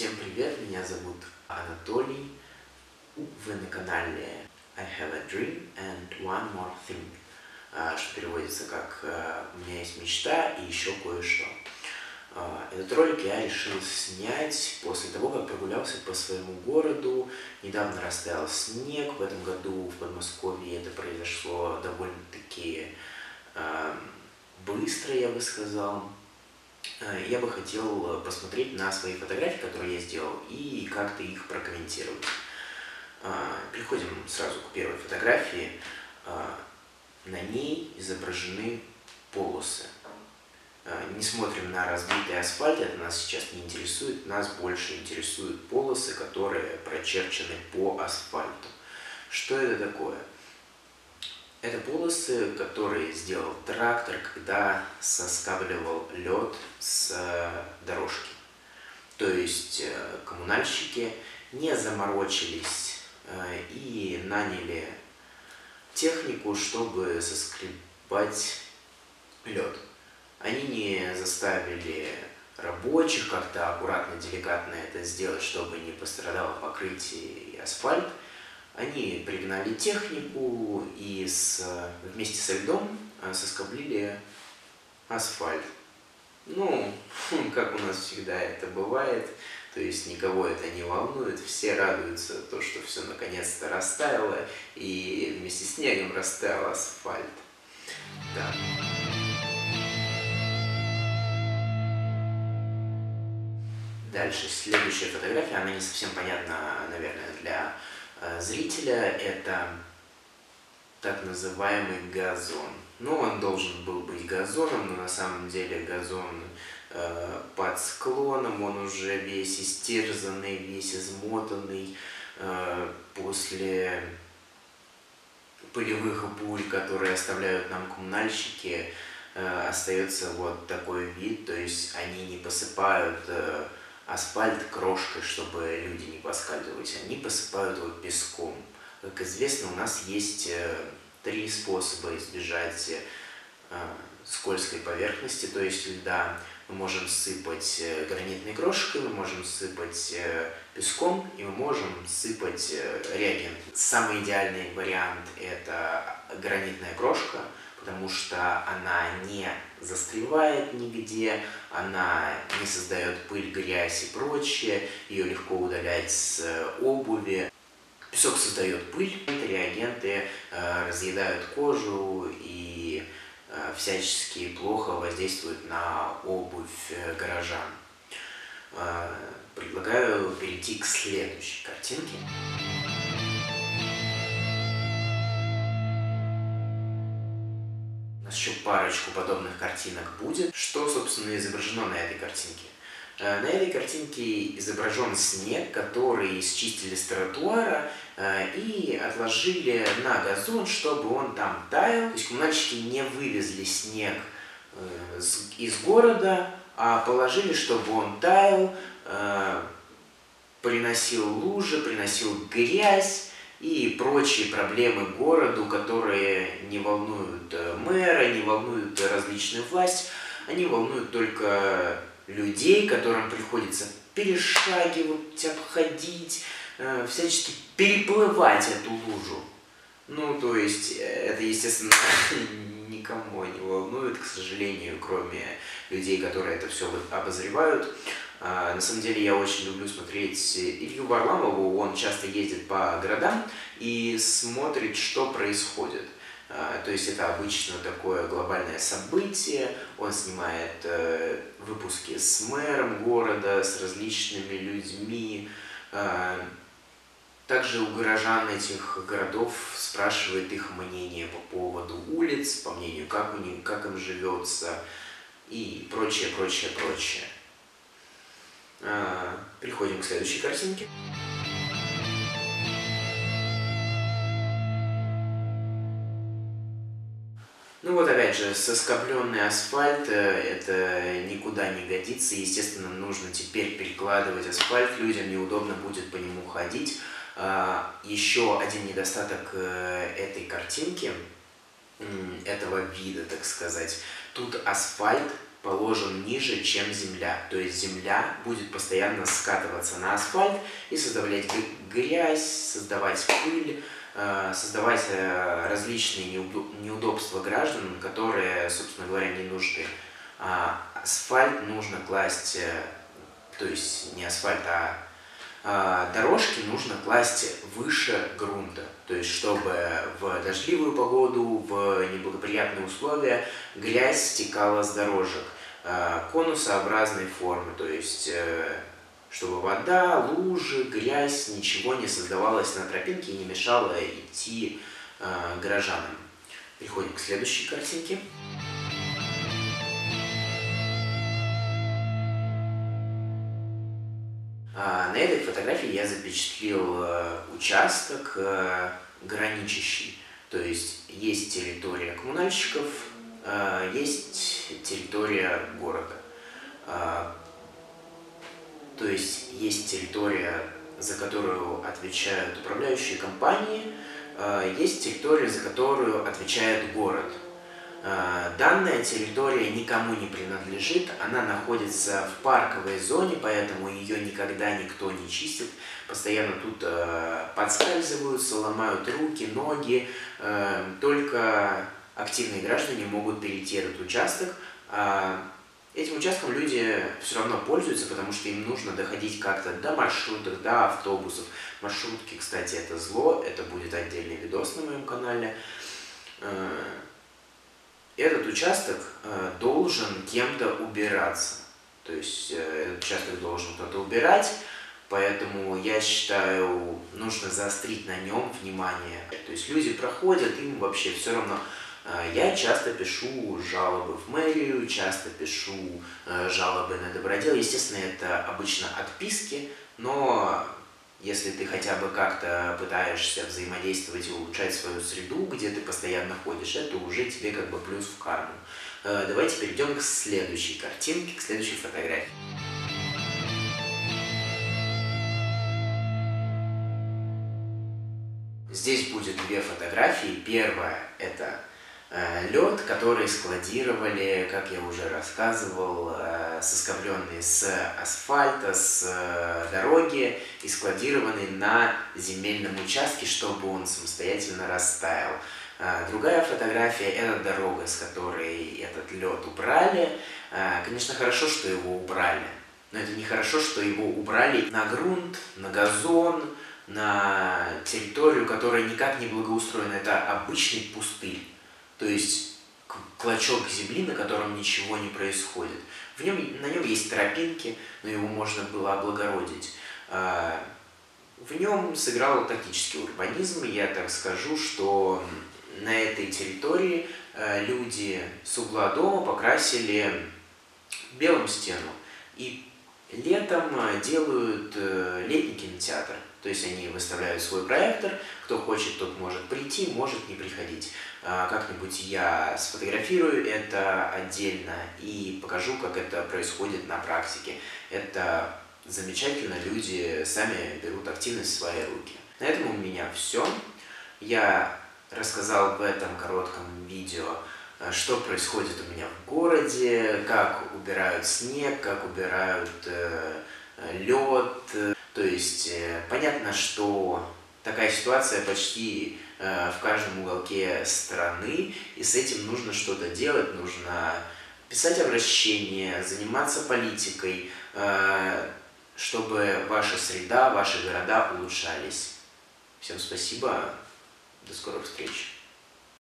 Всем привет, меня зовут Анатолий. Вы на канале I have a dream and one more thing, а, что переводится как а, «У меня есть мечта и еще кое-что». А, этот ролик я решил снять после того, как прогулялся по своему городу. Недавно растаял снег, в этом году в Подмосковье это произошло довольно-таки быстро, я бы сказал. Э, я бы хотел посмотреть на свои фотографии, которые я сделал, и как-то их прокомментировать. Э, переходим сразу к первой фотографии. Э, на ней изображены полосы. Не смотрим на разбитый асфальт, это нас сейчас не интересует. Нас больше интересуют полосы, которые прочерчены по асфальту. Что это такое? Это полосы, которые сделал трактор, когда соскабливал лед с э, дорожки. То есть э, коммунальщики не заморочились э, и наняли технику, чтобы соскребать лед. Они не заставили рабочих как-то аккуратно, деликатно это сделать, чтобы не пострадало покрытие и асфальт – они пригнали технику и с, вместе со льдом э, соскоблили асфальт. Ну, как у нас всегда это бывает, то есть никого это не волнует, все радуются то, что все наконец-то растаяло, и вместе с снегом растаял асфальт. Да. Дальше, следующая фотография, она не совсем понятна, наверное, для Э, зрителя это так называемый газон. Ну, он должен был быть газоном, но на самом деле газон э, под склоном, он уже весь истерзанный, весь измотанный э, после пылевых бурь, которые оставляют нам коммунальщики, э, остается вот такой вид, то есть они не посыпают э, асфальт крошкой, чтобы люди не поскальзывались, они посыпают его песком. Как известно, у нас есть э, три способа избежать э, скользкой поверхности, то есть льда. Мы можем сыпать э, гранитной крошкой, мы можем сыпать песком и мы можем сыпать реагент. Самый идеальный вариант – это гранитная крошка – потому что она не застревает нигде, она не создает пыль, грязь и прочее, ее легко удалять с обуви. Песок создает пыль, реагенты э, разъедают кожу и э, всячески плохо воздействуют на обувь э, горожан. Э, предлагаю перейти к следующей картинке. Парочку подобных картинок будет. Что, собственно, изображено на этой картинке? Э, на этой картинке изображен снег, который счистили с тротуара э, и отложили на газон, чтобы он там таял. То есть коммунальщики не вывезли снег э, из города, а положили, чтобы он таял, приносил лужи, приносил грязь, и прочие проблемы городу, которые не волнуют э, мэра, не волнуют различную власть, они волнуют только людей, которым приходится перешагивать, обходить, э, всячески переплывать эту лужу. Ну, то есть, э, это, естественно, никому не волнует, к сожалению, кроме людей, которые это все обозревают. А, на самом деле я очень люблю смотреть Илью Варламову, он часто ездит по городам и смотрит, что происходит. А, то есть это обычно такое глобальное событие, он снимает э, выпуски с мэром города, с различными людьми. А, также у горожан этих городов спрашивает их мнение по поводу улиц, по мнению, как, у них, как им живется и прочее, прочее, прочее. А, переходим к следующей картинке. Ну вот опять же, соскобленный асфальт, э, это никуда не годится. Естественно, нужно теперь перекладывать асфальт, людям неудобно будет по нему ходить. А, еще один недостаток э, этой картинки, этого вида, так сказать. Тут асфальт положен ниже, чем земля. То есть земля будет постоянно скатываться на асфальт и создавать грязь, создавать пыль, э, создавать э, различные неудобства граждан, которые, собственно говоря, не нужны. А асфальт нужно класть, э, то есть не асфальт, а, дорожки нужно класть выше грунта. То есть, чтобы в дождливую погоду, в неблагоприятные условия грязь стекала с дорожек а, конусообразной формы. То есть, э, чтобы вода, лужи, грязь, ничего не создавалось на тропинке и не мешало идти а, горожанам. Переходим к следующей картинке. Фотографии я запечатлел э, участок э, граничащий. То есть есть территория коммунальщиков, э, есть территория города. То есть есть территория, за которую отвечают управляющие компании, есть территория, за которую отвечает город – данная территория никому не принадлежит, она находится в парковой зоне, поэтому ее никогда никто не чистит. Постоянно тут э, подскальзываются, ломают руки, ноги. Э, только активные граждане могут перейти этот участок. А этим участком люди все равно пользуются, потому что им нужно доходить как-то до маршрутов, до автобусов. Маршрутки, кстати, это зло, это будет отдельный видос на моем канале этот участок э, должен кем-то убираться. То есть э, этот участок должен кто-то убирать, поэтому я считаю, нужно заострить на нем внимание. То есть люди проходят, им вообще все равно. Э, я часто пишу жалобы в мэрию, часто пишу жалобы на добродел. Естественно, это обычно отписки, но если ты хотя бы как-то пытаешься взаимодействовать и улучшать свою среду, где ты постоянно ходишь, это уже тебе как бы плюс в карму. Э, давайте перейдем к следующей картинке, к следующей фотографии. Здесь будет две фотографии. Первая – это лед, который складировали, как я уже рассказывал, э, соскобленный с асфальта, с э, дороги и складированный на земельном участке, чтобы он самостоятельно растаял. Другая фотография – это дорога, с которой этот лед убрали. Конечно, хорошо, что его убрали, но это не хорошо, что его убрали на грунт, на газон, на территорию, которая никак не благоустроена. Это обычный пустырь то есть клочок земли, на котором ничего не происходит. В нем, на нем есть тропинки, но его можно было облагородить. А, в нем сыграл тактический урбанизм, я так скажу, что на этой территории а, люди с угла дома покрасили белым стену. И летом а, делают э, кинотеатр. То есть они выставляют свой проектор, кто хочет, тот может прийти, может не приходить. А, как-нибудь я сфотографирую это отдельно и покажу, как это происходит на практике. Это замечательно, люди сами берут активность в свои руки. На этом у меня все. Я рассказал в этом коротком видео, а, что происходит у меня в городе, как убирают снег, как убирают э, лед. То есть э, понятно, что такая ситуация почти э, в каждом уголке страны, и с этим нужно что-то делать, нужно писать обращения, заниматься политикой, э, чтобы ваша среда, ваши города улучшались. Всем спасибо, до скорых встреч.